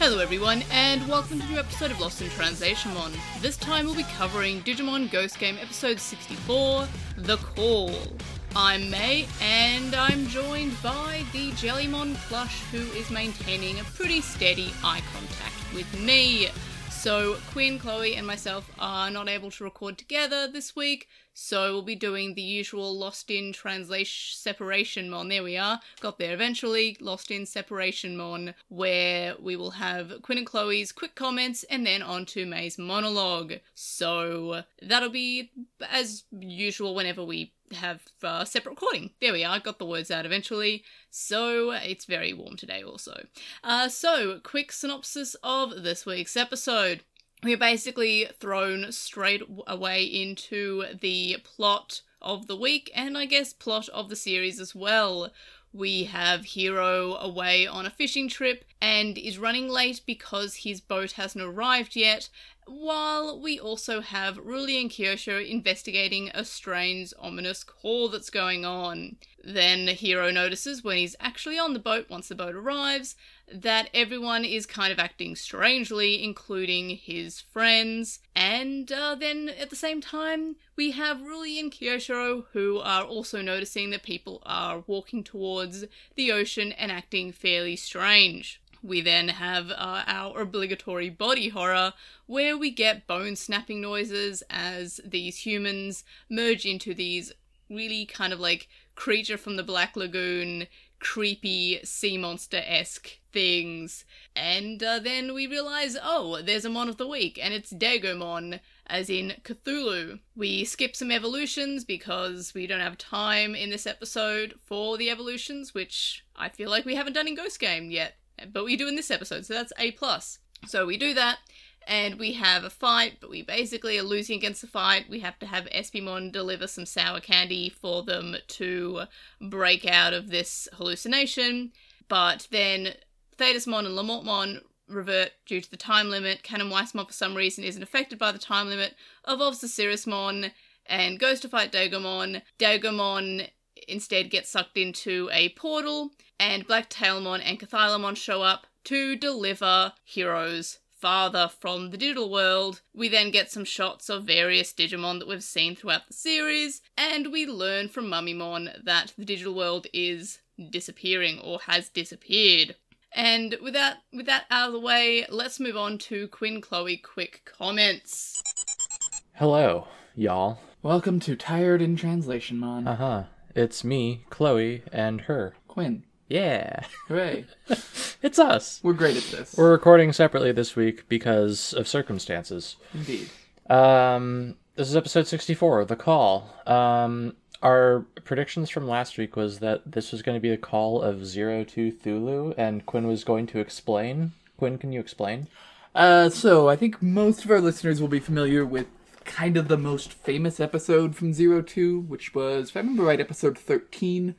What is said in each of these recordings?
Hello everyone, and welcome to a new episode of Lost in Translation Mon. This time we'll be covering Digimon Ghost Game episode 64, The Call. I'm May, and I'm joined by the Jellymon plush who is maintaining a pretty steady eye contact with me. So, Quinn, Chloe, and myself are not able to record together this week, so we'll be doing the usual Lost in Translation Separation Mon. There we are, got there eventually. Lost in Separation Mon, where we will have Quinn and Chloe's quick comments and then on to May's monologue. So, that'll be as usual whenever we have uh, separate recording. There we are, got the words out eventually. So it's very warm today, also. Uh, so, quick synopsis of this week's episode. We're basically thrown straight away into the plot of the week and I guess plot of the series as well. We have Hiro away on a fishing trip and is running late because his boat hasn't arrived yet, while we also have Ruli and Kyosho investigating a strange, ominous call that's going on. Then the hero notices when he's actually on the boat once the boat arrives that everyone is kind of acting strangely, including his friends. And uh, then at the same time, we have Ruli and Kyosho who are also noticing that people are walking towards the ocean and acting fairly strange. We then have uh, our obligatory body horror, where we get bone snapping noises as these humans merge into these really kind of like creature from the Black Lagoon, creepy sea monster esque things. And uh, then we realize, oh, there's a Mon of the Week, and it's Dagomon, as in Cthulhu. We skip some evolutions because we don't have time in this episode for the evolutions, which I feel like we haven't done in Ghost Game yet but we do in this episode, so that's A plus. So we do that, and we have a fight, but we basically are losing against the fight. We have to have Espimon deliver some sour candy for them to break out of this hallucination. But then Thetismon and Lamortmon revert due to the time limit. Canon Weissmon, for some reason, isn't affected by the time limit, evolves to Siriusmon and goes to fight Dagomon. Dagomon instead get sucked into a portal, and Black Tailmon and Cathylamon show up to deliver Hiro's father from the digital world. We then get some shots of various Digimon that we've seen throughout the series, and we learn from Mummymon that the digital world is disappearing or has disappeared. And with that, with that out of the way, let's move on to Quinn Chloe quick comments. Hello, y'all. Welcome to Tired in Translation, Mon. Uh huh. It's me, Chloe, and her. Quinn. Yeah. Hooray. It's us. We're great at this. We're recording separately this week because of circumstances. Indeed. Um, this is episode 64, The Call. Um, our predictions from last week was that this was going to be the call of Zero Two Thulu, and Quinn was going to explain. Quinn, can you explain? Uh, so I think most of our listeners will be familiar with kind of the most famous episode from Zero Two, which was, if I remember right, episode 13,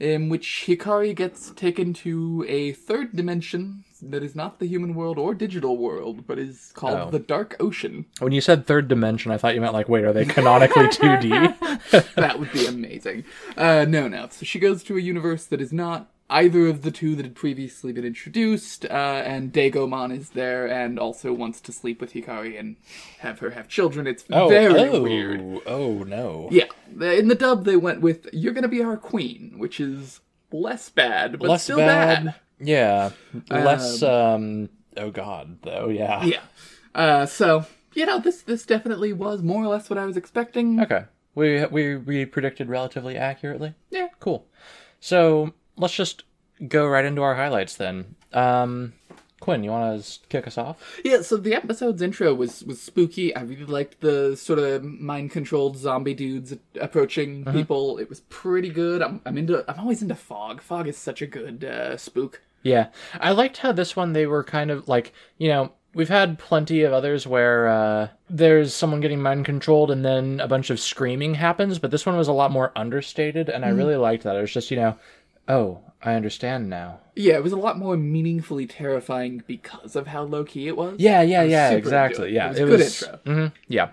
in which Hikari gets taken to a third dimension that is not the human world or digital world, but is called Oh. the Dark Ocean. When you said third dimension, I thought you meant like, wait, are they canonically 2D? that would be amazing. Uh, no, no. So she goes to a universe that is not either of the two that had previously been introduced, uh, and Dagomon is there and also wants to sleep with Hikari and have her have children. It's very oh, weird. Oh no. Yeah. In the dub, they went with "You're gonna be our queen," which is less bad, but Less still bad. bad. Yeah. Less. Um. Oh God. Though. Yeah. Yeah. Uh, so you know, this this definitely was more or less what I was expecting. Okay. We we we predicted relatively accurately. Yeah. Cool. So let's just go right into our highlights then. Um, Quinn, you want to kick us off? Yeah, so the episode's intro was was spooky. I really liked the sort of mind controlled zombie dudes approaching people. It was pretty good. I'm I'm into I'm always into fog. Fog is such a good uh, spook. Yeah, I liked how this one they were kind of like you know we've had plenty of others where uh, there's someone getting mind controlled and then a bunch of screaming happens, but this one was a lot more understated, and I really liked that. It was just you know, oh, I understand now. Yeah, it was a lot more meaningfully terrifying because of how low key it was. Yeah, yeah, yeah, exactly. it. Yeah, It was a good intro. mhm, yeah,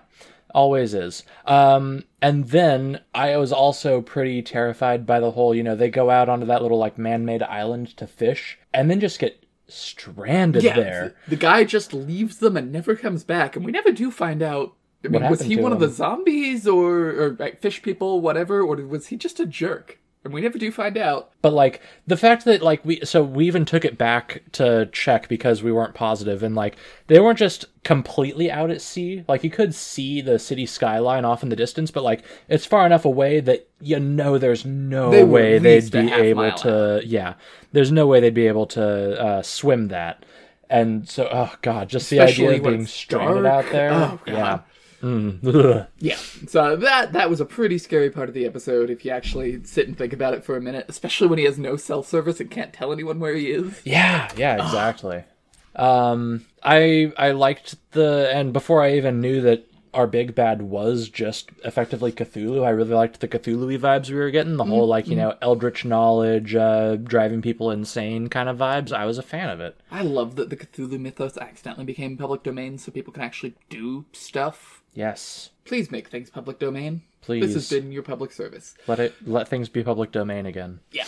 always is. Um, and then I was also pretty terrified by the whole. You know, they go out onto that little like man-made island to fish, and then just get stranded Yeah, there. The guy just leaves them and never comes back, and we never do find out. I mean, was he one of the zombies or or like, fish people, whatever, or was he just a jerk? And we never do find out. But like the fact that like we so we even took it back to check because we weren't positive and like they weren't just completely out at sea. Like you could see the city skyline off in the distance, but like it's far enough away that you know there's no They way they'd be able to yeah. There's no way they'd be able to uh, swim that. And so oh god, just the idea of being stranded dark. out there. Oh, God. yeah. Mm. Yeah. So that that was a pretty scary part of the episode if you actually sit and think about it for a minute, especially when he has no cell service and can't tell anyone where he is. Yeah, yeah, exactly. um, I I liked the and before I even knew that our big bad was just effectively Cthulhu, I really liked the Cthulhu vibes we were getting. The whole like you know eldritch knowledge, uh, driving people insane kind of vibes. I was a fan of it. I love that the Cthulhu mythos accidentally became public domain so people can actually do stuff. Yes, Please make things public domain. Please. This has been your public service. let it let things be public domain again. Yeah.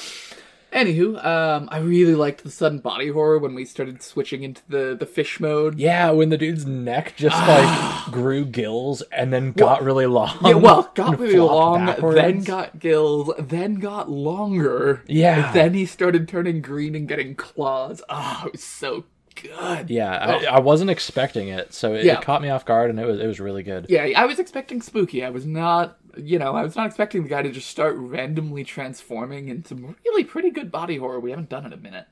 Anywho, um, I really liked the sudden body horror when we started switching into the, the fish mode. Yeah, when the dude's neck just like grew gills and then got really long. Yeah, well, got and really flopped long, backwards. then got gills, then got longer. Yeah. and then he started turning green and getting claws. Oh, it was so good. Yeah, I, I wasn't expecting it, so it, Yeah. it caught me off guard, and it was it was really good. Yeah, I was expecting spooky. I was not, you know, I was not expecting the guy to just start randomly transforming into really pretty good body horror. We haven't done in a minute.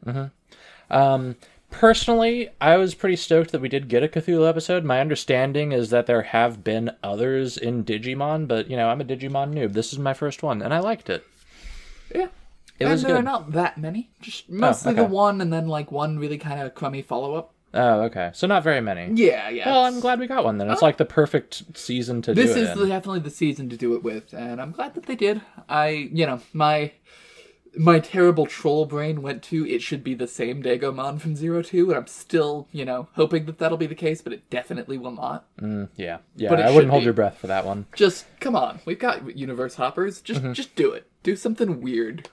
Um, personally, I was pretty stoked that we did get a Cthulhu episode. My understanding is that there have been others in Digimon, but you know, I'm a Digimon noob. This is my first one, and I liked it. Yeah. It and was there are not that many. Just mostly the okay. one and then like one really kind of crummy follow up. Oh, okay. So not very many. Yeah, yeah. Well, I'm glad we got one then. It's like the perfect season to this do it is in. the, definitely the season to do it with, and I'm glad that they did. I, you know, my my terrible troll brain went to it should be the same Dagomon from Zero Two, and I'm still, you know, hoping that that'll be the case, but it definitely will not. Yeah, yeah. But I wouldn't hold be. your breath for that one. Just come on, we've got universe hoppers. Just Mm-hmm. just do it. Do something weird.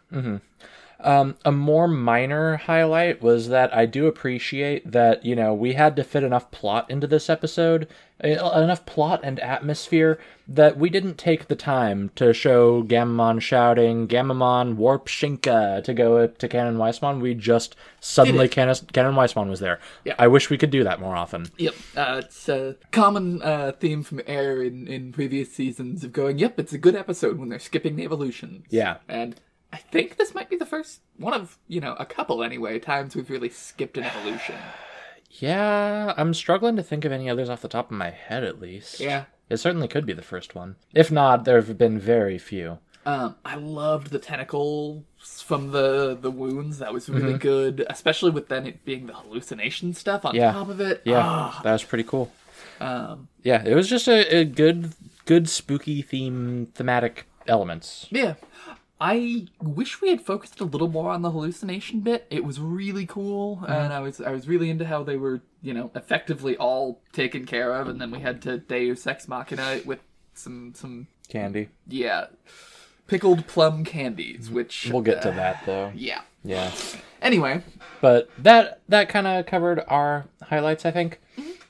Um, a more minor highlight was that I do appreciate that, you know, we had to fit enough plot into this episode, eh, enough plot and atmosphere that we didn't take the time to show Gammamon shouting, Gammamon, warp Shinka to go to Canon Weissmon. We just suddenly Canon, Canon was there. Yeah. I wish we could do that more often. Yep, uh, it's a common uh, theme from Air in, in previous seasons of going, yep, it's a good episode when they're skipping the evolutions. Yeah. And I think this might be the first one of, you know, a couple anyway, times we've really skipped an evolution. Yeah, I'm struggling to think of any others off the top of my head, at least. Yeah. It certainly could be the first one. If not, there have been very few. Um, I loved the tentacles from the the wounds. That was really good, especially with then it being the hallucination stuff on Yeah. top of it. Yeah, that was pretty cool. Ah, um, Yeah, it was just a, a good, good spooky theme, thematic elements. yeah. I wish we had focused a little more on the hallucination bit. It was really cool, and I was I was really into how they were, you know, effectively all taken care of, and then we had to Deus Ex Machina it with some some Candy. yeah pickled plum candies, which We'll get to uh, that though. Yeah. Yeah, Anyway, but that that kind of covered our highlights. I think.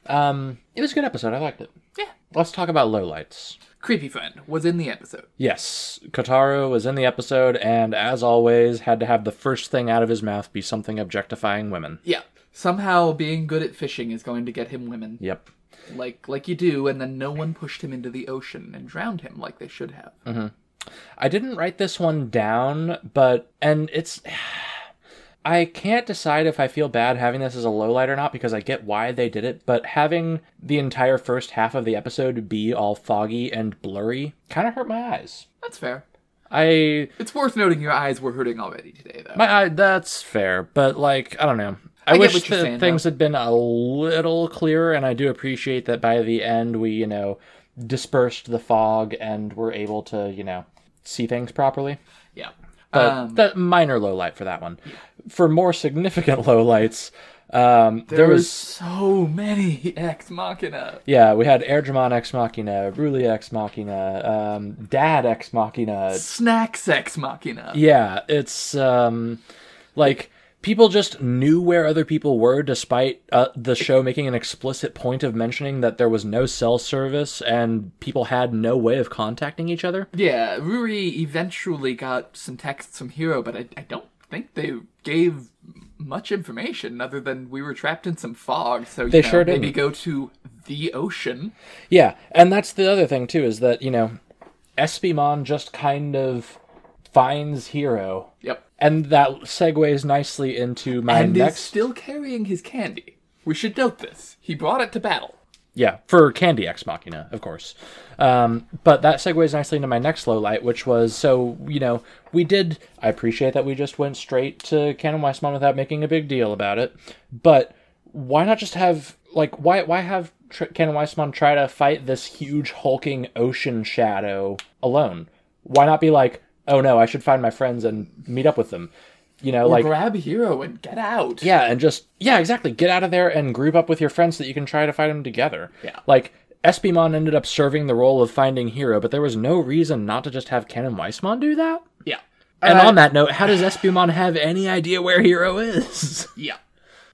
Um, it was a good episode. I liked it. yeah. Let's talk about lowlights. Creepy friend was in the episode. Yes, Kotaro was in the episode, and as always, had to have the first thing out of his mouth be something objectifying women. Yeah. Somehow being good at fishing is going to get him women. Yep. Like like you do, and then no one pushed him into the ocean and drowned him like they should have. Mm-hmm. I didn't write this one down, but and it's I can't decide if I feel bad having this as a low light or not because I get why they did it, but having the entire first half of the episode be all foggy and blurry kind of hurt my eyes. That's fair. I It's worth noting your eyes were hurting already today, though. my eye that's fair, but like I don't know. I, I wish that saying, things had been a little clearer, and I do appreciate that by the end we, you know, dispersed the fog and were able to, you know, see things properly. yeah. but Um, that minor low light for that one. For more significant low lights, um, there, there was, was so many ex machina. yeah, we had Airdramon Ex Machina, Ruli Ex Machina, um, Dad Ex Machina. Snacks ex machina. Yeah, it's um, like people just knew where other people were despite uh, the show making an explicit point of mentioning that there was no cell service and people had no way of contacting each other. Yeah, Ruli eventually got some texts from Hiro, but I, I don't think they gave much information other than we were trapped in some fog. So you They know, sure maybe didn't. go to the ocean. Yeah, and that's the other thing too is that, you know, Espimon just kind of finds Hiro. Yep. And that segues nicely into my and next still carrying his candy. We should note this. He brought it to battle. Yeah, for Candy Ex Machina, of course. Um, but that segues nicely into my next low light, which was so you know we did. I appreciate that we just went straight to Canon Weissmon without making a big deal about it. But why not just have like why why have tr- Canon Weissmon try to fight this huge hulking ocean shadow alone? Why not be like, oh no, I should find my friends and meet up with them? You know, Or like grab Hiro and get out. yeah, and just yeah, exactly. Get out of there and group up with your friends so that you can try to fight them together. Yeah. Like Espimon ended up serving the role of finding Hiro, but there was no reason not to just have Canon Weissmon do that. Yeah. And Uh, on that note, how does Espimon have any idea where Hiro is? Yeah.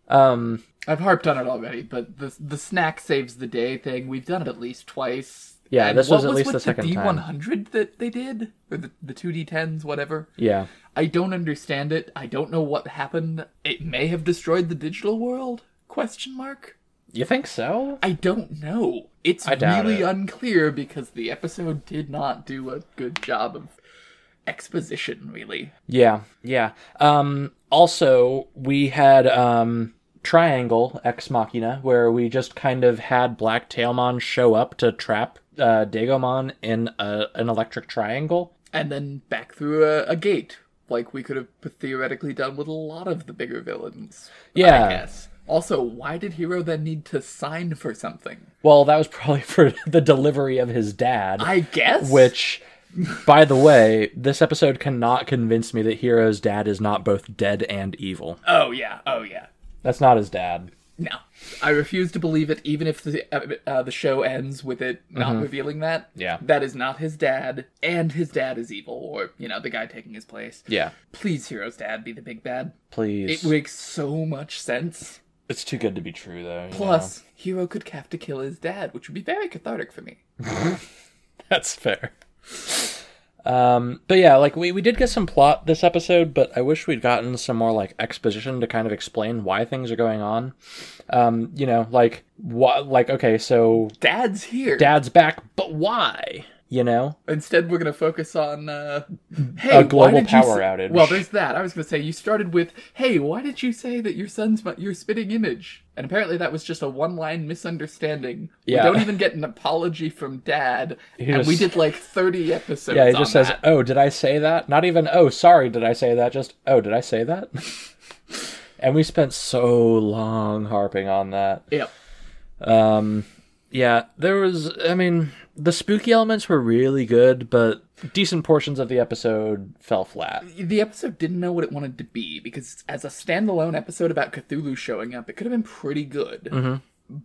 um, I've harped on it already, but the the snack saves the day thing, we've done it at least twice. Yeah, And this what was at least the second D time. one hundred that they did, or the the two D tens, whatever. yeah. I don't understand it. I don't know what happened. It may have destroyed the digital world? Question mark. You think so? I don't know. It's really it. unclear because the episode did not do a good job of exposition. Really. Yeah, yeah. Um, also, we had um, Triangle Ex Machina, where we just kind of had Black Tailmon show up to trap uh, Dagomon in a, an electric triangle. and then back through a, a gate, like we could have theoretically done with a lot of the bigger villains. Yeah. I guess. Also, why did Hiro then need to sign for something? Well, that was probably for the delivery of his dad. I guess. Which, by the way, this episode cannot convince me that Hiro's dad is not both dead and evil. Oh yeah. Oh yeah. That's not his dad. No, I refuse to believe it. Even if the uh, uh, the show ends with it not revealing that. Mm-hmm. Yeah. That is not his dad, and his dad is evil, or you know the guy taking his place. Yeah. Please, Hiro's dad be the big bad. Please. It makes so much sense. it's too good to be true, though. Plus, Hiro could have to kill his dad, which would be very cathartic for me. That's fair. Um, but yeah, like we, we did get some plot this episode, but I wish we'd gotten some more like exposition to kind of explain why things are going on. Um, you know, like what, like okay, so Dad's here. dad's back, but why? You know, Instead, we're going to focus on, uh, hey, A global power say- outage. Well, there's that. I was going to say, you started with, hey, why did you say that your son's my- your spitting image? And apparently that was just a one-line misunderstanding. Yeah. We don't even get an apology from Dad, He and we did like 30 episodes yeah, he just says, that. "Oh, did I say that?" Not even, "Oh, sorry, did I say that?" Just, "Oh, did I say that?" and we spent so long harping on that. Yep. Um, yeah, there was. I mean, the spooky elements were really good, but decent portions of the episode fell flat. The episode didn't know what it wanted to be because, as a standalone episode about Cthulhu showing up, it could have been pretty good. Mm-hmm.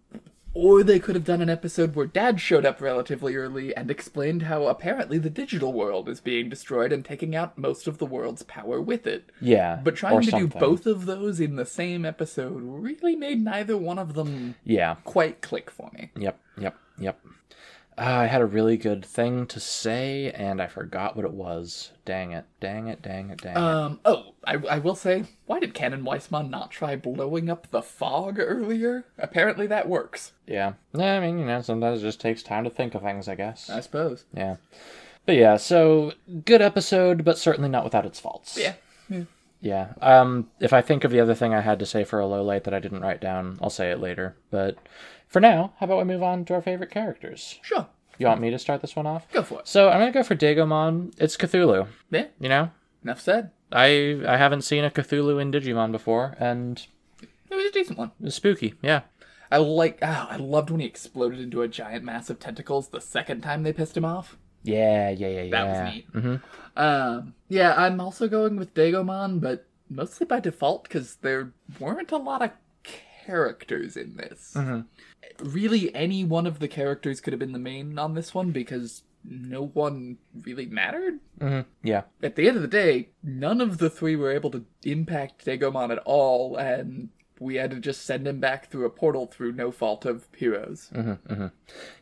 Or they could have done an episode where Dad showed up relatively early and explained how apparently the digital world is being destroyed and taking out most of the world's power with it. Yeah, But trying to do both of those in the same episode really made neither one of them Yeah. quite click for me. Yep. Yep. Yep. Uh, I had a really good thing to say, and I forgot what it was. Dang it! Dang it! Dang it! Dang it! Um, oh, I, I will say, why did Canon Weissmon not try blowing up the fog earlier? Apparently that works. Yeah. Yeah, I mean, you know, sometimes it just takes time to think of things, I guess. I suppose. Yeah. But yeah, so good episode, but certainly not without its faults. Yeah. yeah. Yeah. Um, if I think of the other thing I had to say for a low light that I didn't write down, I'll say it later. But for now, how about we move on to our favorite characters? Sure. You want me to start this one off? Go for it. So I'm gonna go for Dagomon. It's Cthulhu. Yeah. You know, Enough said. I I haven't seen a Cthulhu in Digimon before, and It was a decent one. it's spooky. Yeah. I like. Oh, I loved when he exploded into a giant mass of tentacles the second time they pissed him off. Yeah, yeah, yeah, yeah. That was neat. hmm Um, yeah, I'm also going with Dagomon, but mostly by default because there weren't a lot of characters in this. Mhm. Really, any one of the characters could have been the main on this one because no one really mattered. Mm-hmm. Yeah. At the end of the day, none of the three were able to impact Dagomon at all, and we had to just send him back through a portal through no fault of heroes. Mm-hmm. Mm-hmm.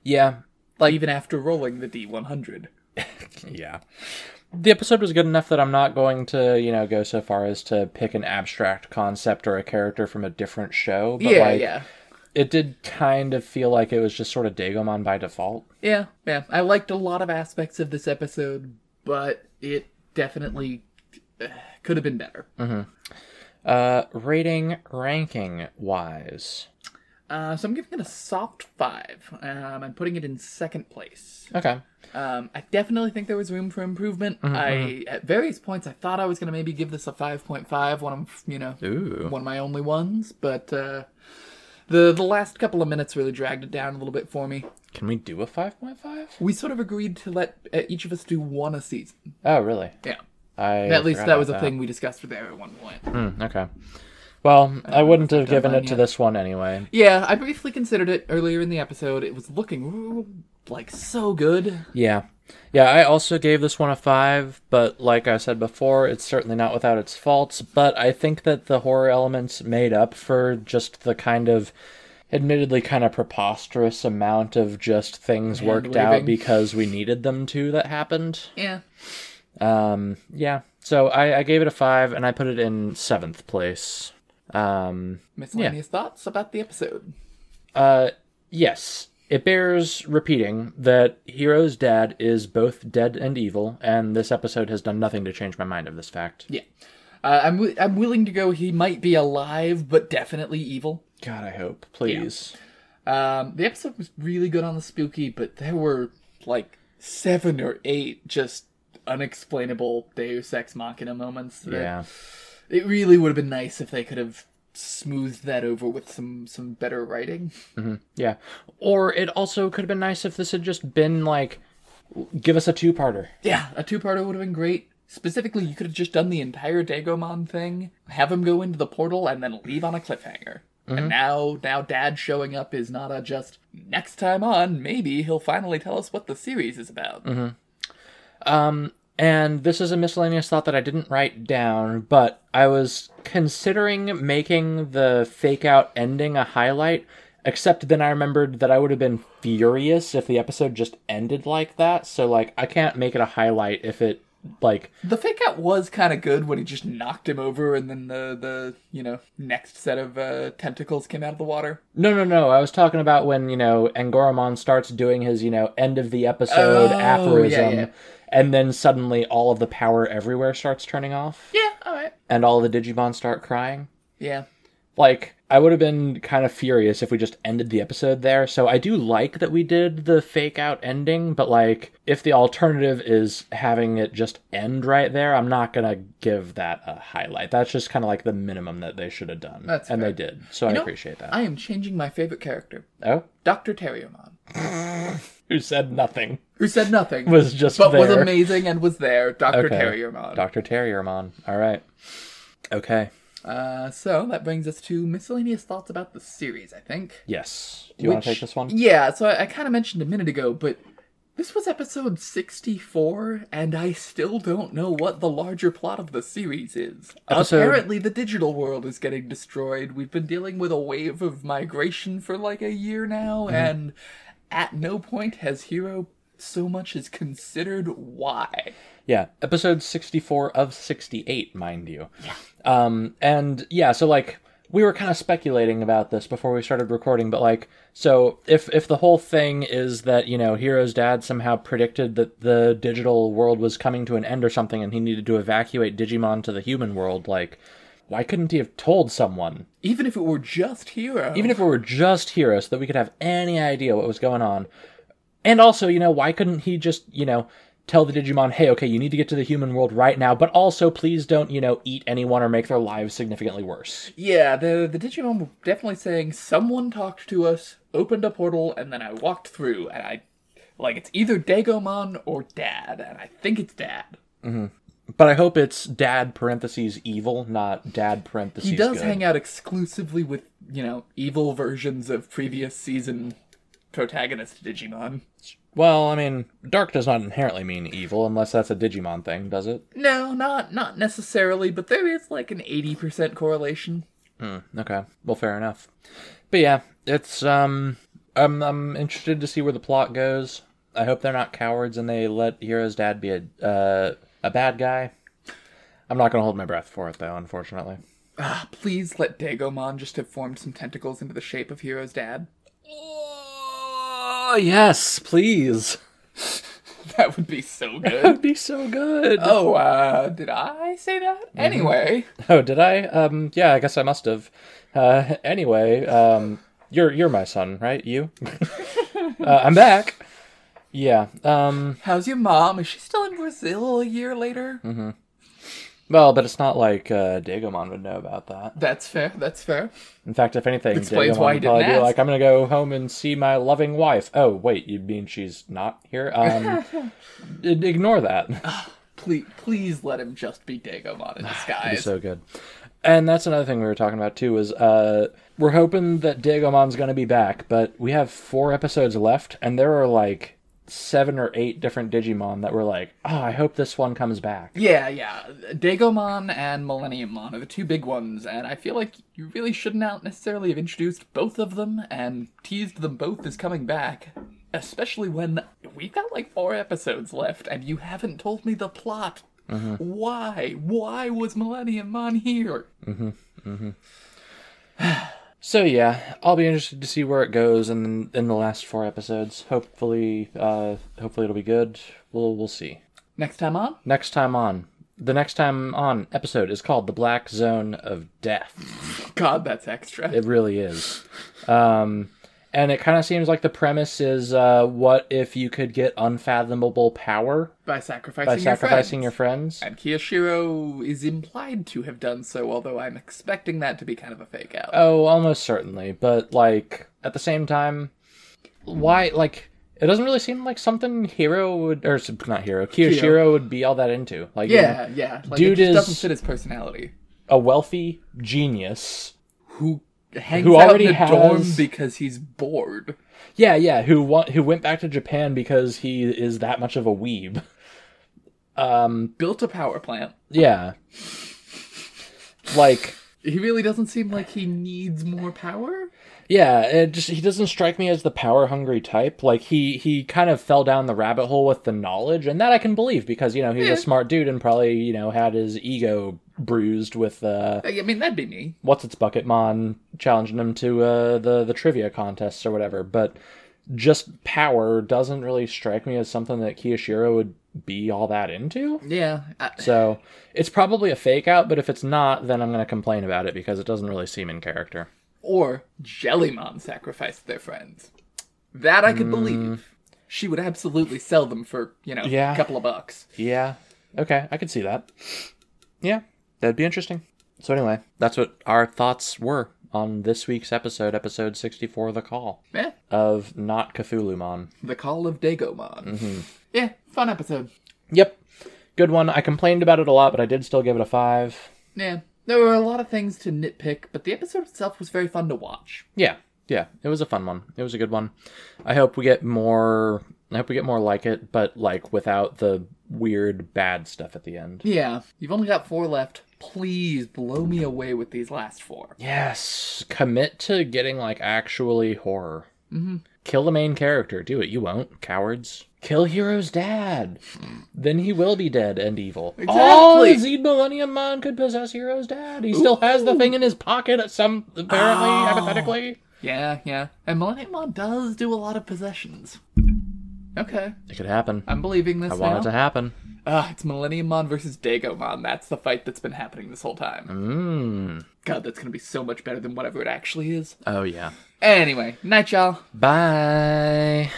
Yeah. Like even after rolling the D100. Yeah. The episode was good enough that I'm not going to, you know, go so far as to pick an abstract concept or a character from a different show. But yeah, like, yeah. it did kind of feel like it was just sort of Dagomon by default. Yeah, yeah. I liked a lot of aspects of this episode, but it definitely uh, could have been better. Uh, rating, ranking wise. Uh, so I'm giving it a soft five. Um, I'm putting it in second place. Okay. Um, I definitely think there was room for improvement. I at various points I thought I was gonna maybe give this a five point five, one of you know Ooh. one of my only ones, but uh, the the last couple of minutes really dragged it down a little bit for me. Can we do a 5.5? We sort of agreed to let uh, each of us do one a season. Oh, really? Yeah, I at least that was a thing we discussed for there at one point. Hmm, okay. Well, I wouldn't have given it to this one anyway. Yeah, I briefly considered it earlier in the episode. It was looking like so good. Yeah. Yeah, I also gave this one a 5, but like I said before, it's certainly not without its faults, but I think that the horror elements made up for just the kind of admittedly kind of preposterous amount of just things worked out because we needed them to that happened. Yeah. Um, yeah. So I, I gave it a 5 and I put it in 7th place. Um, Miscellaneous thoughts about the episode. Uh, yes. It bears repeating that Hiro's dad is both dead and evil, and this episode has done nothing to change my mind of this fact. Yeah. Uh, I'm wi- I'm willing to go. He might be alive, but definitely evil. God, I hope. Please. Um, the episode was really good on the spooky, but there were like seven or eight just unexplainable Deus Ex Machina moments. that- Yeah. It really would have been nice if they could have smoothed that over with some some better writing. Mm-hmm. Yeah. Or it also could have been nice if this had just been like, give us a two parter. Yeah, a two-parter would have been great. Specifically, you could have just done the entire Dagomon thing, have him go into the portal, and then leave on a cliffhanger. And mm-hmm. now, now Dad showing up is not a just next time on. Maybe he'll finally tell us what the series is about. Mm-hmm. Um, and this is a miscellaneous thought that I didn't write down, but I was considering making the fake out ending a highlight, except then I remembered that I would have been furious if the episode just ended like that. So, like, I can't make it a highlight if it, like, The fake out was kind of good when he just knocked him over, and then the the you know next set of uh, tentacles came out of the water. no, no, no. I was talking about when, you know, Angoramon starts doing his, you know, end of the episode Oh, aphorism, yeah, yeah. And then suddenly all of the power everywhere starts turning off, Yeah, all right. and all the Digimon start crying. Yeah, like I would have been kind of furious if we just ended the episode there. So I do like that we did the fake out ending, but like if the alternative is having it just end right there, I'm not gonna give that a highlight. That's just kind of like the minimum that they should have done, That's and fair. they did. So I know, appreciate that. I am changing my favorite character, Oh, Doctor Terriermon, who said nothing who said nothing, was just but was amazing and was there. Doctor Okay. Terriermon. Doctor Terriermon. All right. Okay. Uh, so that brings us to miscellaneous thoughts about the series. I think. Yes. Do you want to take this one? Yeah, so I, I kind of mentioned a minute ago, but this was episode 64, and I still don't know what the larger plot of the series is. Episode- Apparently, the digital world is getting destroyed. We've been dealing with a wave of migration for like a year now, and at no point has Hiro so much as considered why. Yeah, episode 64 of 68, mind you. Yeah. Um, and yeah, so like we were kind of speculating about this before we started recording, but like, so if if the whole thing is that you know Hiro's dad somehow predicted that the digital world was coming to an end or something, and he needed to evacuate Digimon to the human world, like, why couldn't he have told someone? Even if it were just Hiro. Even if it were just Hiro, so that we could have any idea what was going on. And also, you know, why couldn't he just, you know, tell the Digimon, hey, okay, you need to get to the human world right now, but also please don't, you know, eat anyone or make their lives significantly worse. Yeah, the the Digimon were definitely saying someone talked to us, opened a portal, and then I walked through, and I like it's either Dagomon or Dad, and I think it's Dad. Mm-hmm. But I hope it's dad parentheses evil, not dad parentheses He does good. hang out exclusively with you know evil versions of previous season protagonist Digimon. Well, I mean, dark does not inherently mean evil unless that's a Digimon thing, does it? No, not not necessarily, but there is like an eighty percent correlation. Hmm, okay. Well, fair enough. But yeah, it's um I'm I'm interested to see where the plot goes. I hope they're not cowards and they let Hiro's dad be a uh, a bad guy. I'm not going to hold my breath for it though, unfortunately. Ah, please let Dagomon just have formed some tentacles into the shape of Hiro's dad. Oh, yes, please. That would be so good. That would be so good. oh, uh, did I say that? Anyway, Oh, did I? Um, yeah, I guess I must have. Uh, anyway, um, you're you're my son, right? You? uh, I'm back. Yeah. Um. how's your mom? Is she still in Brazil a year later? Well, but it's not like uh, Dagomon would know about that. That's fair. That's fair. In fact, if anything, Explains Dagomon why would probably be ask. like, "I'm gonna go home and see my loving wife." Oh, wait, you mean she's not here? Um, ignore that. Please, please let him just be Dagomon in disguise. so good. And that's another thing we were talking about too. Is uh, we're hoping that Dagomon's gonna be back, but we have four episodes left, and there are like seven or eight different Digimon that were like, "Oh, I hope this one comes back." Yeah, yeah. Dagomon and Millenniummon are the two big ones, and I feel like you really shouldn't out necessarily have introduced both of them and teased them both as coming back. Especially when we've got like four episodes left and you haven't told me the plot. Mm-hmm. Why? Why was Millenniummon here? Mm-hmm, mm-hmm. So yeah, I'll be interested to see where it goes in in the last four episodes. Hopefully, uh, hopefully it'll be good. We'll we'll see. Next time on? Next time on, the next time on episode is called the Black Zone of Death. God, that's extra. It really is. Um, and it kind of seems like the premise is uh, what if you could get unfathomable power by sacrificing, by your friends. your friends? And Kiyoshiro is implied to have done so, although I'm expecting that to be kind of a fake out. Oh, almost certainly. But like at the same time, why? Like it doesn't really seem like something Hiro would, or not Hiro, Kiyoshiro would be all that into. Like, yeah, yeah. Like, Dude it just is- doesn't fit his personality. a wealthy genius. Who hangs Who out already in dorm has- because he's bored. Yeah, yeah. Who wa- who went back to Japan because he is that much of a weeb. Um, Built a power plant. yeah. Like, He really doesn't seem like he needs more power. yeah. It just he doesn't strike me as the power hungry type. Like he he kind of fell down the rabbit hole with the knowledge, and that I can believe because you know he's Yeah. a smart dude and probably you know had his ego bruised with uh I mean, that'd be me. what's its bucket mon challenging him to uh, the the trivia contests or whatever. But just power doesn't really strike me as something that Kiyoshiro would be all that into. Yeah. I, So it's probably a fake out, but if it's not, then I'm going to complain about it because it doesn't really seem in character. or Jellymon sacrificed their friends. That I could believe. She would absolutely sell them for, you know, Yeah. a couple of bucks. Yeah. Okay, I could see that. Yeah, that'd be interesting. So anyway, that's what our thoughts were on this week's episode, episode 64, The Call Yeah. of Not Cthulhumon. The Call of Dagomon. Mm-hmm. Yeah, fun episode. Yep. Good one. I complained about it a lot, but I did still give it a five. Yeah. There were a lot of things to nitpick, but the episode itself was very fun to watch. Yeah. Yeah. It was a fun one. It was a good one. I hope we get more I hope we get more like it, but like without the weird bad stuff at the end. Yeah. You've only got four left. Please blow me away with these last four. Yes. Commit to getting like actually horror. Mm-hmm. Kill the main character. Do it. You won't. Cowards. Kill Hiro's dad. Then he will be dead and evil. Exactly. Oh, Exactly. Zed Millennium Mon could possess Hiro's dad. He still has the thing in his pocket at some apparently, Oh. hypothetically. Yeah, yeah. And Millennium Mon does do a lot of possessions. Okay. It could happen. I'm believing this I now. want it to happen. Ah, it's Millennium Mon versus Dagomon. That's the fight that's been happening this whole time. Mmm. God, that's gonna be so much better than whatever it actually is. Oh yeah. Anyway, night, y'all. Bye.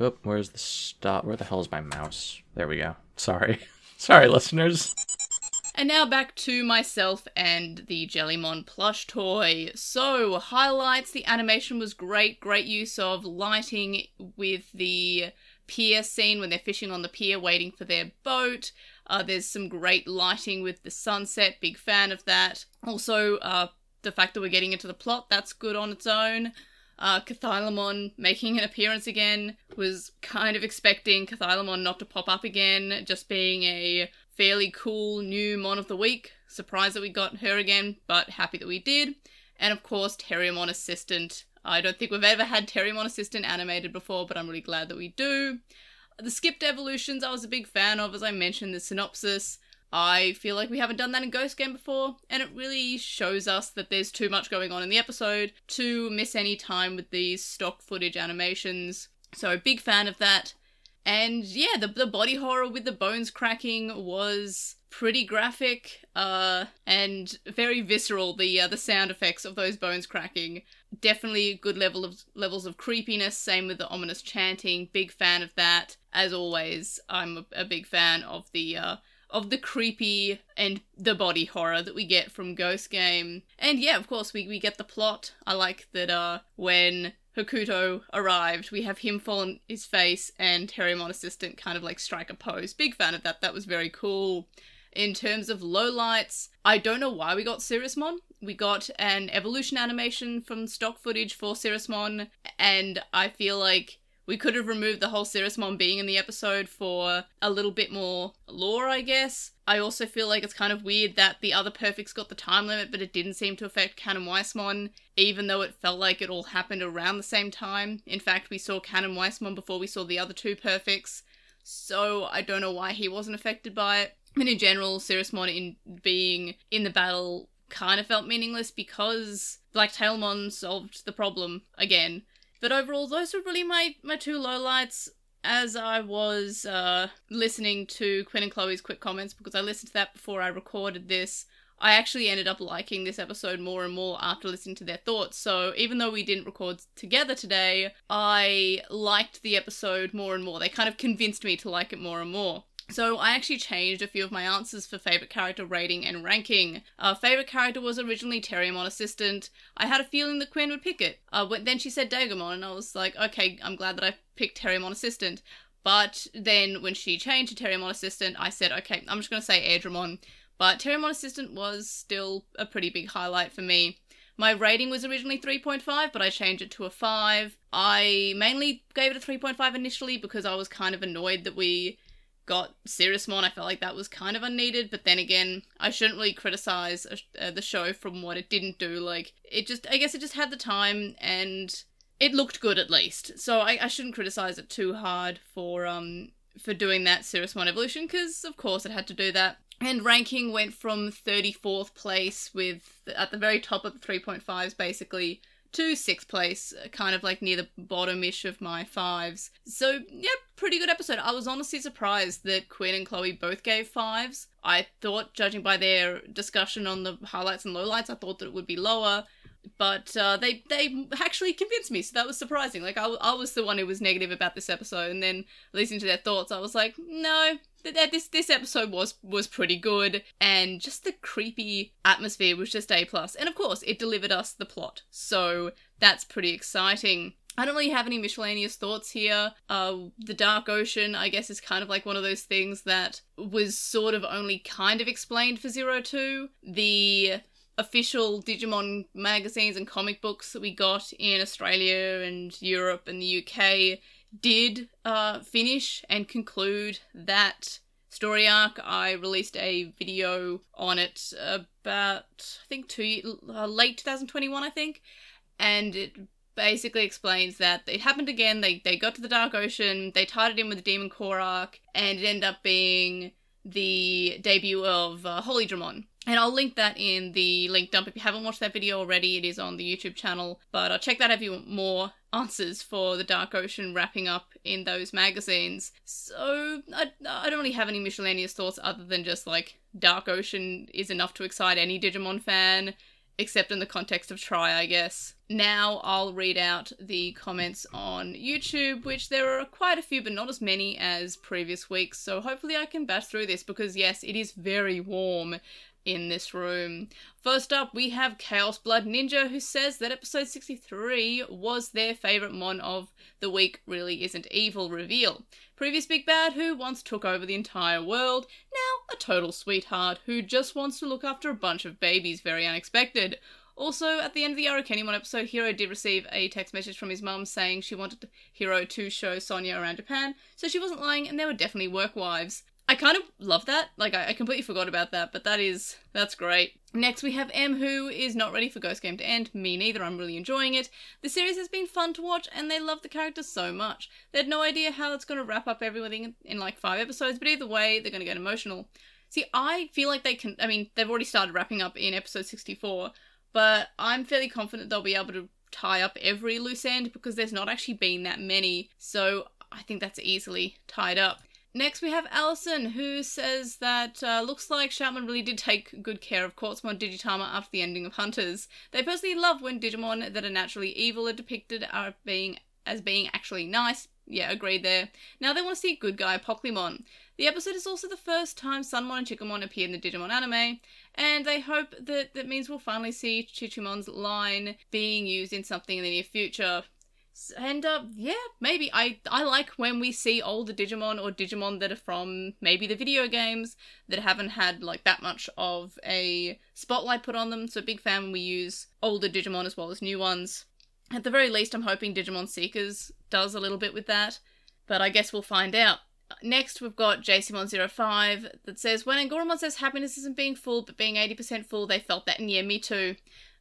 Oop, where's the stop? Where the hell is my mouse? There we go. Sorry. Sorry, listeners. And now back to myself and the Jellymon plush toy. So, highlights the animation was great, great use of lighting with the pier scene when they're fishing on the pier waiting for their boat. Uh, there's some great lighting with the sunset, big fan of that. Also, uh, the fact that we're getting into the plot, that's good on its own. Uh, Cathylamon making an appearance again was kind of expecting Cathylamon not to pop up again, just being a fairly cool new Mon of the Week. Surprised that we got her again, but happy that we did. And of course, Terriermon Assistant. I don't think we've ever had Terriermon Assistant animated before, but I'm really glad that we do. The skipped evolutions I was a big fan of, as I mentioned the synopsis. I feel like we haven't done that in Ghost Game before, and it really shows us that there's too much going on in the episode to miss any time with these stock footage animations. So, big fan of that. And yeah, the, the body horror with the bones cracking was pretty graphic uh, and very visceral. The uh, the sound effects of those bones cracking definitely a good level of levels of creepiness. Same with the ominous chanting. Big fan of that. As always, I'm a, a big fan of the uh, of the creepy and the body horror that we get from Ghost Game. And yeah, of course, we, we get the plot. I like that uh, when Hokuto arrived, we have him fall on his face and Terriermon Assistant kind of like strike a pose. Big fan of that. That was very cool. In terms of low lights. I don't know why we got Siriusmon. We got an evolution animation from stock footage for Siriusmon, and I feel like we could have removed the whole Siriusmon being in the episode for a little bit more lore, I guess. I also feel like it's kind of weird that the other perfects got the time limit, but it didn't seem to affect Canon Weissmon, even though it felt like it all happened around the same time. In fact, we saw Canon Weissmon before we saw the other two perfects, so I don't know why he wasn't affected by it. And in general, Siriusmon in being in the battle kind of felt meaningless because Black Tailmon solved the problem again. But overall, those were really my, my two lowlights as I was uh, listening to Quinn and Chloe's quick comments, because I listened to that before I recorded this, I actually ended up liking this episode more and more after listening to their thoughts. So even though we didn't record together today, I liked the episode more and more. They kind of convinced me to like it more and more. So I actually changed a few of my answers for favorite character rating and ranking. Uh, favorite character was originally Terriermon Assistant. I had a feeling that Quinn would pick it. Uh, then she said Dagomon, and I was like, okay, I'm glad that I picked Terriermon Assistant. But then when she changed to Terriermon Assistant, I said, okay, I'm just going to say Airdramon. But Terriermon Assistant was still a pretty big highlight for me. My rating was originally 3.5, but I changed it to a 5. I mainly gave it a 3.5 initially because I was kind of annoyed that we got Siriusmon. I felt like that was kind of unneeded, but then again, I shouldn't really criticize uh, the show from what it didn't do. Like, it just, I guess it just had the time and it looked good at least. So I, I shouldn't criticize it too hard for, um, for doing that Siriusmon evolution, because of course it had to do that. And ranking went from 34th place with, at the very top of the 3.5s basically, to sixth place, uh, kind of like near the bottom-ish of my fives. So yeah, pretty good episode. I was honestly surprised that Quinn and Chloe both gave fives. I thought, judging by their discussion on the highlights and lowlights, I thought that it would be lower. But uh, they they actually convinced me, so that was surprising. Like I, I was the one who was negative about this episode, and then listening to their thoughts, I was like, no, this this episode was was pretty good and just the creepy atmosphere was just a plus and of course it delivered us the plot so that's pretty exciting I don't really have any miscellaneous thoughts here. Uh, the Dark Ocean, I guess, is kind of like one of those things that was sort of only kind of explained for Zero Two. The official Digimon magazines and comic books that we got in Australia and Europe and the UK did uh, finish and conclude that story arc. I released a video on it about I think two uh, late 2021, I think, and it basically explains that it happened again. They they got to the Dark Ocean, they tied it in with the Demon Core arc, and it ended up being the debut of uh, Holy Dramon. And I'll link that in the link dump. If you haven't watched that video already, it is on the YouTube channel. But I'll check that if you want more answers for the Dark Ocean wrapping up in those magazines. So I, I don't really have any miscellaneous thoughts other than just like Dark Ocean is enough to excite any Digimon fan except in the context of Tri, I guess. Now I'll read out the comments on YouTube, which there are quite a few, but not as many as previous weeks, so hopefully I can bash through this because, yes, it is very warm in this room. First up, we have Chaos Blood Ninja, who says that episode 63 was their favourite mon of the week really isn't evil reveal. Previous Big Bad who once took over the entire world, now a total sweetheart who just wants to look after a bunch of babies very unexpected. Also, at the end of the Arukenimon episode, Hiro did receive a text message from his mum saying she wanted Hiro to show Sonia around Japan, so she wasn't lying, and there were definitely work wives. I kind of love that. Like, I, completely forgot about that, but that is, that's great. Next, we have M, who is not ready for Ghost Game to end. Me neither, I'm really enjoying it. The series has been fun to watch, and they love the characters so much. They had no idea how it's going to wrap up everything in, in like five episodes, but either way, they're going to get emotional. See, I feel like they can, I mean, they've already started wrapping up in episode 64, but I'm fairly confident they'll be able to tie up every loose end because there's not actually been that many, so I think that's easily tied up. Next, we have Allison, who says that uh, looks like Shoutman really did take good care of Quartzmon Digitama after the ending of Hunters. They personally love when Digimon that are naturally evil are depicted are being as being actually nice. Yeah, agreed there. Now they want to see good guy Pokemon. The episode is also the first time Sunmon and Chickamon appear in the Digimon anime, and they hope that that means we'll finally see Chichimon's line being used in something in the near future. And uh, yeah, maybe I I like when we see older Digimon or Digimon that are from maybe the video games that haven't had like that much of a spotlight put on them. So big fan when we use older Digimon as well as new ones. At the very least, I'm hoping Digimon Seekers does a little bit with that, but I guess we'll find out. Next, we've got JCMon05 that says, When Angoramon says happiness isn't being full, but being 80% full, they felt that, and yeah, me too.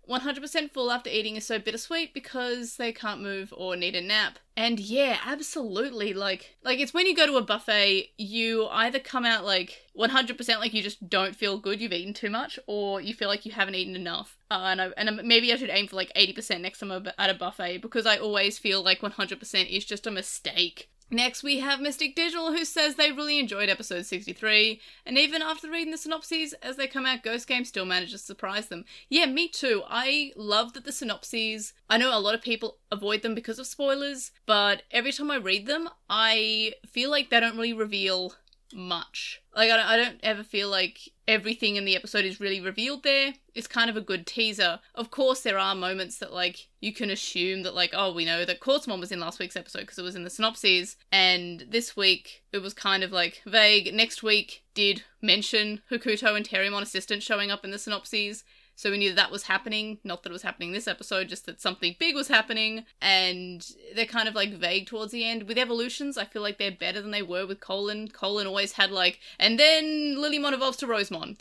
100% full after eating is so bittersweet because they can't move or need a nap. And yeah, absolutely. Like, like it's when you go to a buffet, you either come out like 100% like you just don't feel good, you've eaten too much, or you feel like you haven't eaten enough. Uh, and I, and maybe I should aim for like 80% next time I'm at a buffet because I always feel like 100% is just a mistake. Next, we have Mystic Digital, who says they really enjoyed episode 63, and even after reading the synopses as they come out, Ghost Game still manages to surprise them. Yeah, me too. I love that the synopses, I know a lot of people avoid them because of spoilers, but every time I read them, I feel like they don't really reveal much. Like, I don't, I don't ever feel like everything in the episode is really revealed there. It's kind of a good teaser. Of course, there are moments that, like, you can assume that, like, oh, we know that Quartzmon was in last week's episode because it was in the synopses, and this week it was kind of like vague. Next week did mention Hokuto and Terriermon assistant showing up in the synopses. So we knew that, that was happening. Not that it was happening this episode, just that something big was happening. And they're kind of like vague towards the end. With evolutions, I feel like they're better than they were with Colon. Colon always had like, and then Lilymon evolves to Rosemon.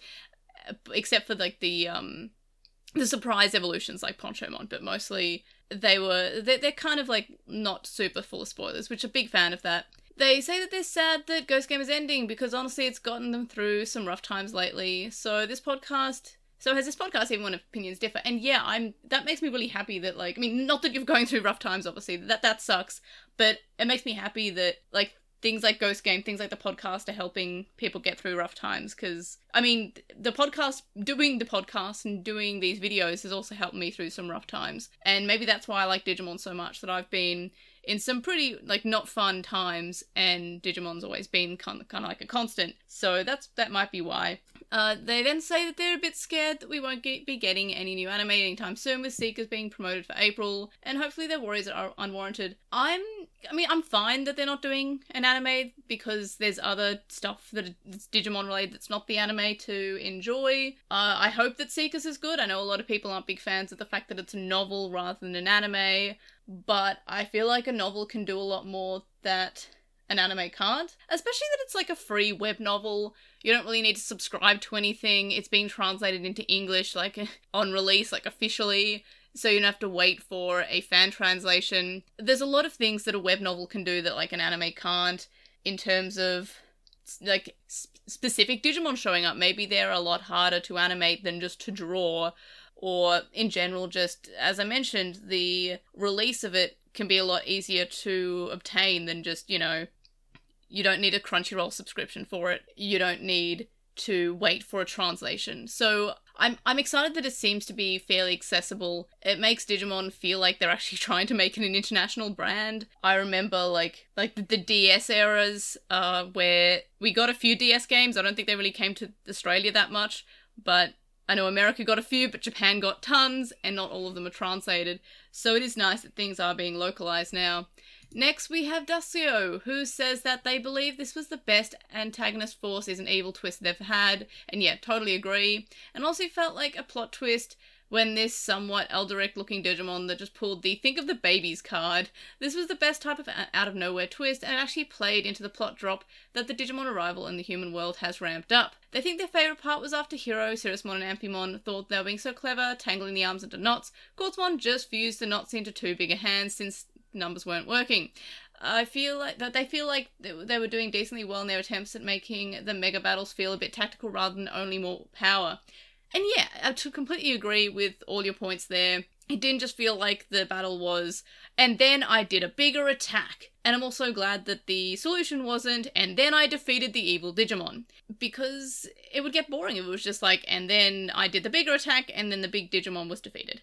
Except for like the um the surprise evolutions like Ponchomon, but mostly they were they're, they're kind of like not super full of spoilers, which a big fan of that. They say that they're sad that Ghost Game is ending because honestly it's gotten them through some rough times lately. So this podcast so has this podcast even when opinions differ? And yeah, I'm that makes me really happy that like I mean not that you're going through rough times obviously that that sucks, but it makes me happy that like things like Ghost Game, things like the podcast are helping people get through rough times because I mean the podcast doing the podcast and doing these videos has also helped me through some rough times. And maybe that's why I like Digimon so much that I've been in some pretty like not fun times and Digimon's always been kind of, kind of like a constant. So that's that might be why. Uh, they then say that they're a bit scared that we won't get, be getting any new anime anytime soon, with Seekers being promoted for April, and hopefully their worries are unwarranted. I'm, I mean, I'm fine that they're not doing an anime because there's other stuff that's Digimon related that's not the anime to enjoy. Uh, I hope that Seekers is good. I know a lot of people aren't big fans of the fact that it's a novel rather than an anime, but I feel like a novel can do a lot more that an anime can't. Especially that it's like a free web novel. You don't really need to subscribe to anything. It's being translated into English like on release, like officially. So you don't have to wait for a fan translation. There's a lot of things that a web novel can do that like an anime can't in terms of like specific Digimon showing up. Maybe they're a lot harder to animate than just to draw or in general just as I mentioned the release of it can be a lot easier to obtain than just, you know, you don't need a Crunchyroll subscription for it. You don't need to wait for a translation. So I'm I'm excited that it seems to be fairly accessible. It makes Digimon feel like they're actually trying to make it an international brand. I remember like like the, the DS eras uh where we got a few DS games. I don't think they really came to Australia that much, but I know America got a few, but Japan got tons, and not all of them are translated. So it is nice that things are being localized now. Next, we have Dusio, who says that they believe this was the best antagonist force is an evil twist they've had, and yeah, totally agree. And also felt like a plot twist when this somewhat Eldritch looking Digimon that just pulled the think of the babies card. This was the best type of out of nowhere twist and actually played into the plot drop that the Digimon arrival in the human world has ramped up. They think their favourite part was after Hiro, Siriusmon, and Amphimon thought they were being so clever, tangling the arms into knots. Quartzmon just fused the knots into two bigger hands since numbers weren't working. I feel like that they feel like they were doing decently well in their attempts at making the mega battles feel a bit tactical rather than only more power. And yeah, I completely agree with all your points there. It didn't just feel like the battle was, and then I did a bigger attack. And I'm also glad that the solution wasn't, and then I defeated the evil Digimon. Because it would get boring if it was just like, and then I did the bigger attack, and then the big Digimon was defeated.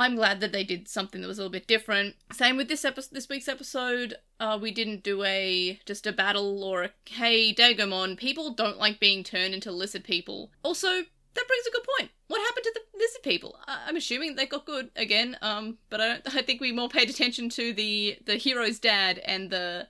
I'm glad that they did something that was a little bit different. Same with this episode, this week's episode. Uh, we didn't do a just a battle or a hey Dagomon. People don't like being turned into lizard people. Also, that brings a good point. What happened to the lizard people? I'm assuming they got good again. Um, but I don't. I think we more paid attention to the the Hiro's dad and the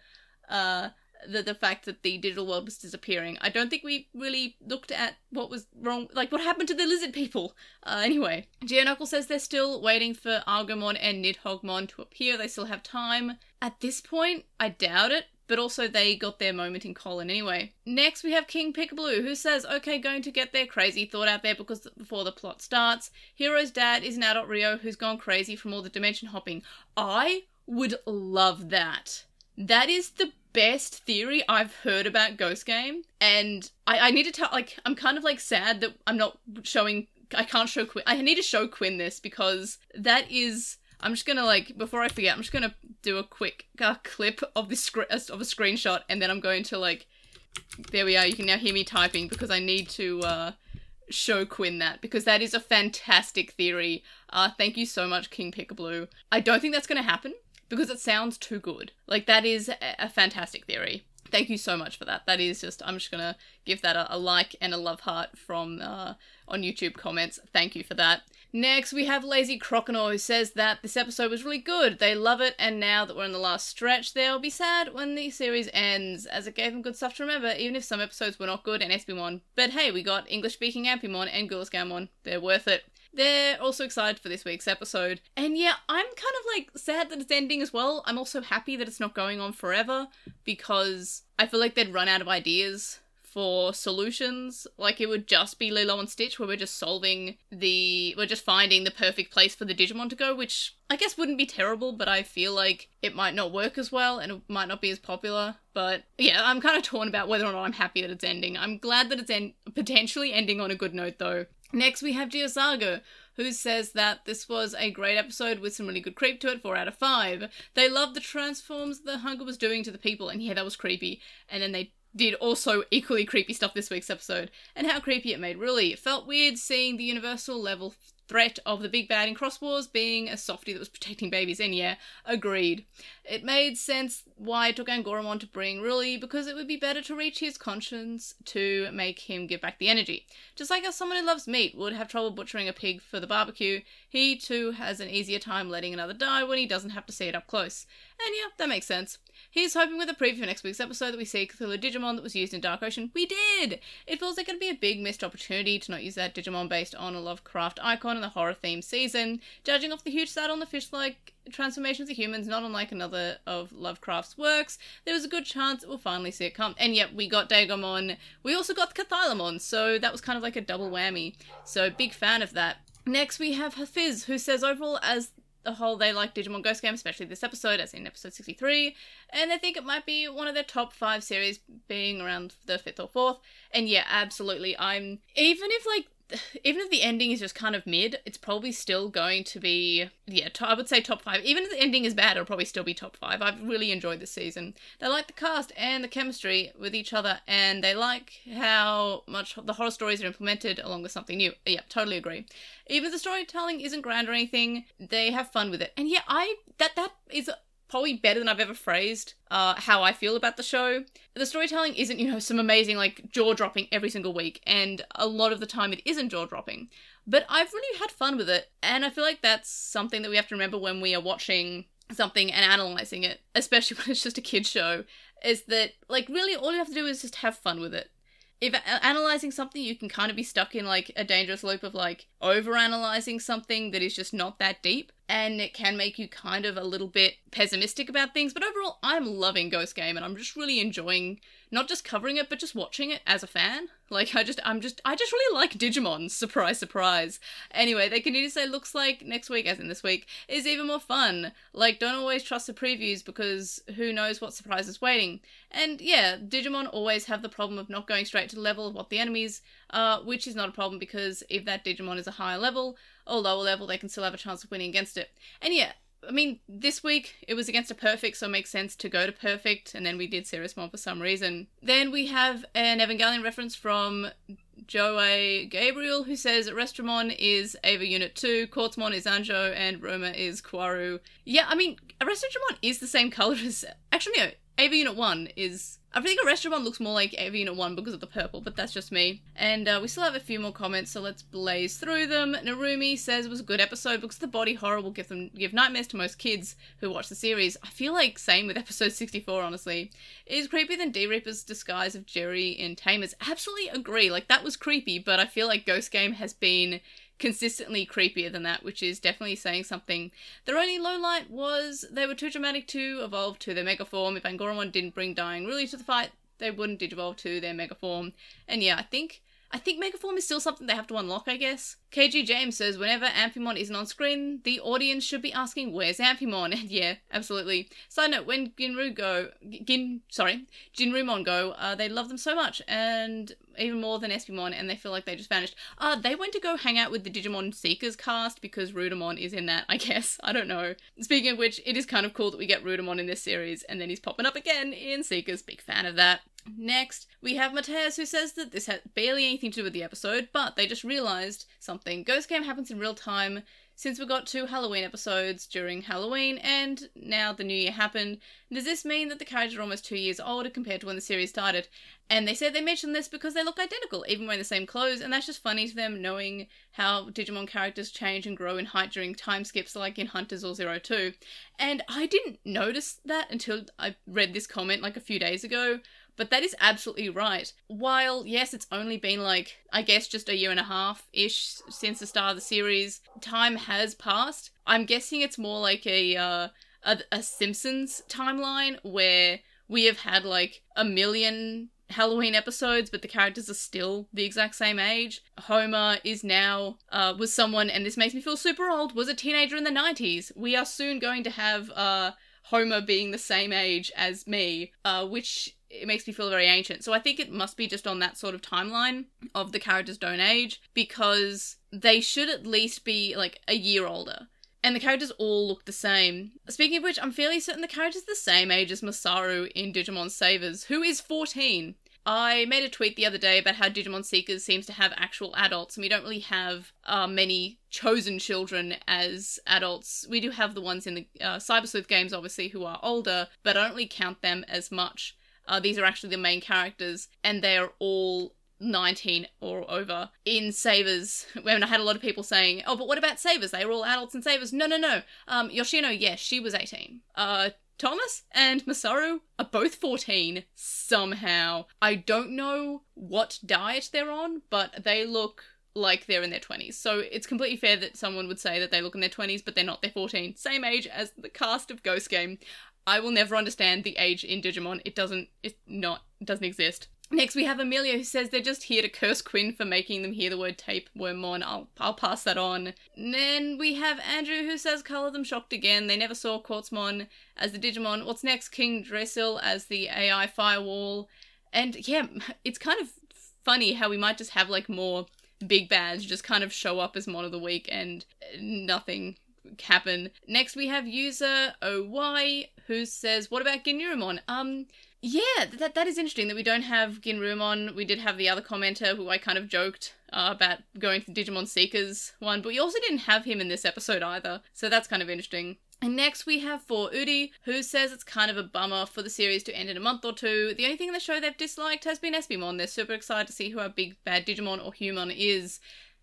uh the the fact that the digital world was disappearing. I don't think we really looked at what was wrong, like what happened to the lizard people. Uh, anyway, Geonocule says they're still waiting for Agumon and Nidhoggmon to appear. They still have time. At this point, I doubt it. But also, they got their moment in Colon anyway. Next, we have King Pickablue, who says, okay, going to get their crazy thought out there because before the plot starts, Hiro's dad is an adult Rio who's gone crazy from all the dimension hopping. I would love that. That is the best theory I've heard about Ghost Game, and I, I need to tell. Like, I'm kind of like sad that I'm not showing. I can't show Quinn. I need to show Quinn this because that is. I'm just gonna like before I forget. I'm just gonna do a quick uh, clip of this sc- of a screenshot, and then I'm going to like. There we are. You can now hear me typing because I need to uh, show Quinn that because that is a fantastic theory. Uh, thank you so much, King Pickablue. I don't think that's gonna happen because it sounds too good. Like that is a, fantastic theory. Thank you so much for that. That is just I'm just gonna give that a, a like and a love heart from uh, on YouTube comments. Thank you for that. Next, we have Lazy Croconaw who says that this episode was really good. They love it, and now that we're in the last stretch, they'll be sad when the series ends, as it gave them good stuff to remember, even if some episodes were not good and Espimon. But hey, we got English speaking Amphimon and Gulusgammamon. They're worth it. They're also excited for this week's episode. And yeah, I'm kind of like sad that it's ending as well. I'm also happy that it's not going on forever because I feel like they'd run out of ideas for solutions. Like it would just be Lilo and Stitch where we're just solving the we're just finding the perfect place for the Digimon to go, which I guess wouldn't be terrible, but I feel like it might not work as well and it might not be as popular. But yeah, I'm kind of torn about whether or not I'm happy that it's ending. I'm glad that it's en- potentially ending on a good note though. Next, we have Geosaga, who says that this was a great episode with some really good creep to it, 4 out of 5. They loved the transforms the hunger was doing to the people, and yeah, that was creepy. And then they did also equally creepy stuff this week's episode, and how creepy it made, really. It felt weird seeing the universal level threat of the big bad in Xros Wars being a softie that was protecting babies, and yeah, agreed. It made sense why it took Angoramon to bring Ruli, because it would be better to reach his conscience to make him give back the energy. Just like how someone who loves meat would have trouble butchering a pig for the barbecue, he too has an easier time letting another die when he doesn't have to see it up close. And yeah, that makes sense. He's hoping with a preview for next week's episode that we see Cthulhu Digimon that was used in Dark Ocean. We did! It feels like it'd be a big missed opportunity to not use that Digimon based on a Lovecraft icon in the horror themed season. Judging off the huge saddle on the fish like transformations of humans, not unlike another of Lovecraft's works, there was a good chance we'll finally see it come. And yet, we got Dagomon, we also got Cthulhumon, so that was kind of like a double whammy. So, big fan of that. Next, we have Hafiz, who says overall, as the whole they like Digimon Ghost Game, especially this episode, as in episode 63, and they think it might be one of their top five series, being around the fifth or fourth. And yeah, absolutely. I'm even if like even if the ending is just kind of mid, it's probably still going to be yeah. I would say top five. Even if the ending is bad, it'll probably still be top five. I've really enjoyed this season. They like the cast and the chemistry with each other, and they like how much the horror stories are implemented along with something new. Yeah, totally agree. Even if the storytelling isn't grand or anything, they have fun with it. And yeah, I that that is probably better than I've ever phrased uh, how I feel about the show. The storytelling isn't, you know, some amazing, like, jaw dropping every single week, and a lot of the time it isn't jaw dropping. But I've really had fun with it, and I feel like that's something that we have to remember when we are watching something and analyzing it, especially when it's just a kid's show, is that, like, really all you have to do is just have fun with it if analyzing something you can kind of be stuck in like a dangerous loop of like overanalyzing something that is just not that deep and it can make you kind of a little bit pessimistic about things. But overall, I'm loving Ghost Game and I'm just really enjoying not just covering it, but just watching it as a fan. Like I just, I'm just, I just really like Digimon. Surprise, surprise. Anyway, they continue to say looks like next week, as in this week, is even more fun. Like don't always trust the previews because who knows what surprise is waiting. And yeah, Digimon always have the problem of not going straight to the level of what the enemies are, which is not a problem because if that Digimon is a higher level or lower level, they can still have a chance of winning against it. And yeah, I mean, this week it was against a perfect, so it makes sense to go to perfect, and then we did Siriusmon for some reason. Then we have an Evangelion reference from Joey Gabriel, who says Restramon is Eva Unit 2, Quartzmon is Anjo, and Roma is Quaru. Yeah, I mean, Restramon is the same color as. Actually, no, Eva Unit 1 is. I think a restaurant looks more like Eva Unit 1 because of the purple, but that's just me. And uh, we still have a few more comments, so let's blaze through them. Narumi says it was a good episode because the body horror will give them give nightmares to most kids who watch the series. I feel like same with episode 64, honestly. It is creepier than D Reaper's disguise of Jeri in Tamers. Absolutely agree. Like that was creepy, but I feel like Ghost Game has been consistently creepier than that, which is definitely saying something. Their only low light was they were too dramatic to evolve to their mega form. If Angoramon didn't bring Dying really to the fight, they wouldn't digivolve to their mega form. And yeah, I think I think Megaform is still something they have to unlock, I guess. KG James says whenever Amphimon isn't on screen, the audience should be asking, "Where's Amphimon?" And yeah, absolutely. Side note: When Ginru go, Gin, sorry, Ginryumon go, uh, they love them so much, and even more than Espimon, and they feel like they just vanished. Uh, they went to go hang out with the Digimon Seekers cast because Ryudamon is in that. I guess I don't know. Speaking of which, it is kind of cool that we get Ryudamon in this series, and then he's popping up again in Seekers. Big fan of that. Next, we have Mateus who says that this had barely anything to do with the episode, but they just realized something. Ghost Game happens in real time since we got two Halloween episodes during Halloween and now the new year happened. Does this mean that the characters are almost two years older compared to when the series started? And they said they mentioned this because they look identical, even wearing the same clothes, and that's just funny to them knowing how Digimon characters change and grow in height during time skips like in Hunters or Zero Two. And I didn't notice that until I read this comment like a few days ago but that is absolutely right. While, yes, it's only been like, I guess, just a year and a half ish since the start of the series, time has passed. I'm guessing it's more like a, uh, a, a Simpsons timeline where we have had like a million Halloween episodes, but the characters are still the exact same age. Homer is now uh, was someone, and this makes me feel super old. Was a teenager in the nineties. We are soon going to have uh, Homer being the same age as me, uh, which it makes me feel very ancient. So I think it must be just on that sort of timeline of the characters don't age because they should at least be like a year older. And the characters all look the same. Speaking of which, I'm fairly certain the character's the same age as Masaru in Digimon Savers, who is 14. I made a tweet the other day about how Digimon Seekers seems to have actual adults, and we don't really have uh, many chosen children as adults. We do have the ones in the uh, Cyber Sleuth games, obviously, who are older, but I don't really count them as much. Uh, these are actually the main characters, and they are all 19 or over in Savers. When I had a lot of people saying, "Oh, but what about Savers? They were all adults in Savers." No, no, no. Um, Yoshino, yes, she was 18. Uh, Thomas and Masaru are both 14 somehow. I don't know what diet they're on, but they look like they're in their 20s. So it's completely fair that someone would say that they look in their 20s, but they're not. They're 14. Same age as the cast of Ghost Game. I will never understand the age in Digimon. It doesn't, it not, doesn't exist. Next, we have Amelia who says they're just here to curse Quinn for making them hear the word tapewormmon. I'll, I'll pass that on. Then we have Andrew who says color them shocked again. They never saw Quartzmon as the Digimon. What's next? King Drasil as the AI firewall. And yeah, it's kind of funny how we might just have like more big bads just kind of show up as Mon of the Week and uh, nothing happen. Next, we have user OY who says, "What about Ginryumon?" Um, yeah, that that is interesting that we don't have Ginryumon. We did have the other commenter who I kind of joked uh, about going to Digimon Seekers one, but we also didn't have him in this episode either. So that's kind of interesting. And next we have for Udi, who says it's kind of a bummer for the series to end in a month or two. The only thing in the show they've disliked has been Espimon. They're super excited to see who our big bad Digimon or human is.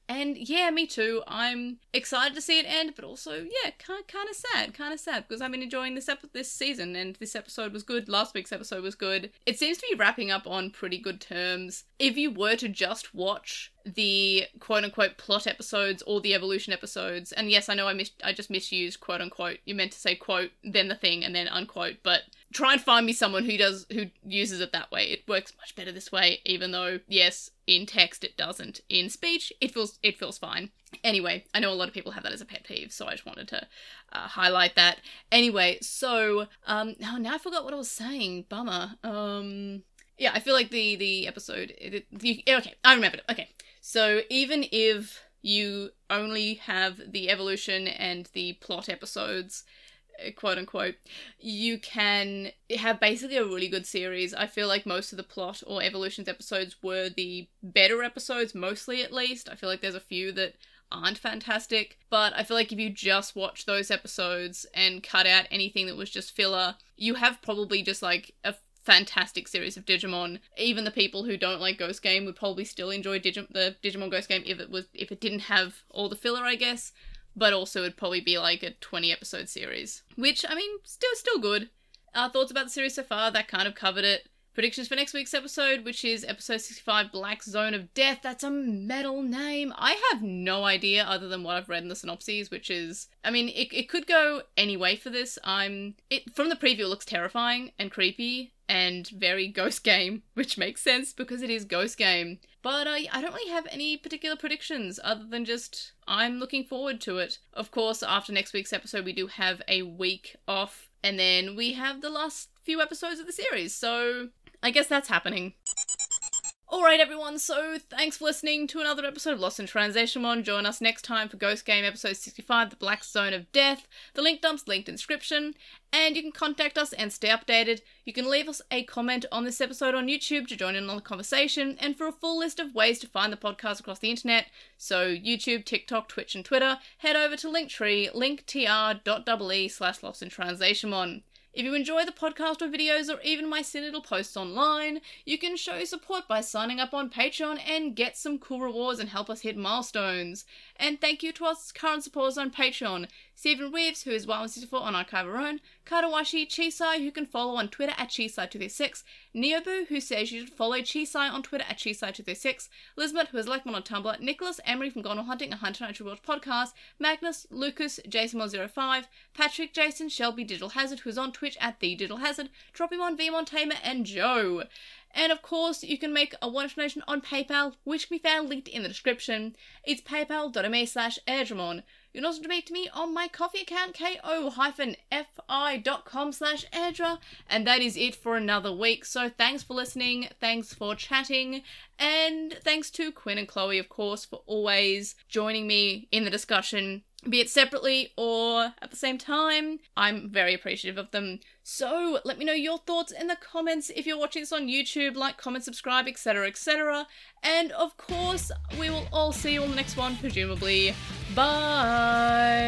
And yeah, me too. I'm excited to see it end, but also yeah, kind kind of sad, kind of sad because I've been enjoying this ep- this season, and this episode was good. Last week's episode was good. It seems to be wrapping up on pretty good terms. If you were to just watch the quote unquote plot episodes or the evolution episodes. And yes, I know I mis- I just misused quote unquote. You meant to say quote, then the thing, and then unquote. But try and find me someone who does who uses it that way. It works much better this way, even though yes, in text it doesn't. In speech, it feels it feels fine. Anyway, I know a lot of people have that as a pet peeve, so I just wanted to uh, highlight that. Anyway, so um, now now I forgot what I was saying. Bummer. Um, yeah, I feel like the the episode. It, the, okay, I remembered it. Okay, so even if you only have the evolution and the plot episodes, uh, quote unquote, you can have basically a really good series. I feel like most of the plot or evolutions episodes were the better episodes, mostly at least. I feel like there's a few that aren't fantastic, but I feel like if you just watch those episodes and cut out anything that was just filler, you have probably just like a fantastic series of Digimon. Even the people who don't like Ghost Game would probably still enjoy Digi- the Digimon Ghost Game if it was if it didn't have all the filler, I guess. But also it'd probably be like a 20 episode series, which I mean, still still good. Our thoughts about the series so far, that kind of covered it. Predictions for next week's episode, which is episode 65 Black Zone of Death. That's a metal name. I have no idea other than what I've read in the synopses, which is I mean, it, it could go any way for this. I'm it from the preview it looks terrifying and creepy and very ghost game, which makes sense because it is ghost game. But I, I don't really have any particular predictions other than just I'm looking forward to it. Of course, after next week's episode, we do have a week off, and then we have the last few episodes of the series, so I guess that's happening. Alright, everyone, so thanks for listening to another episode of Lost in Translation Mon. Join us next time for Ghost Game episode 65, The Black Zone of Death. The link dump's linked in description, and you can contact us and stay updated. You can leave us a comment on this episode on YouTube to join in on the conversation, and for a full list of ways to find the podcast across the internet, so YouTube, TikTok, Twitch, and Twitter, head over to Linktree, linktr.ee slash Lost in Translation if you enjoy the podcast or videos or even my silly posts online, you can show support by signing up on Patreon and get some cool rewards and help us hit milestones. And thank you to our current supporters on Patreon Stephen Reeves, who is 164 on Archive Katawashi Chisai, who can follow on Twitter at Chisai236, Neobu, who says you should follow Chisai on Twitter at Chisai236, Lisbeth, who is like one on Tumblr, Nicholas, Emery from Gone Hunting, a Hunter Night World podcast, Magnus, Lucas, Jason05, Patrick, Jason, Shelby, Digital Hazard, who's on Twitch at The Digital Hazard, Tropimon, Vmon Tamer, and Joe. And of course, you can make a one donation on PayPal, which can be found linked in the description. It's paypal.me slash. You can also donate to me on my Ko-fi account, ko-fi.com slash airdra. And that is it for another week. So thanks for listening, thanks for chatting, and thanks to Quinn and Chloe, of course, for always joining me in the discussion be it separately or at the same time. I'm very appreciative of them. So let me know your thoughts in the comments if you're watching this on YouTube, like, comment, subscribe, etc., etc. And of course, we will all see you on the next one, presumably. Bye!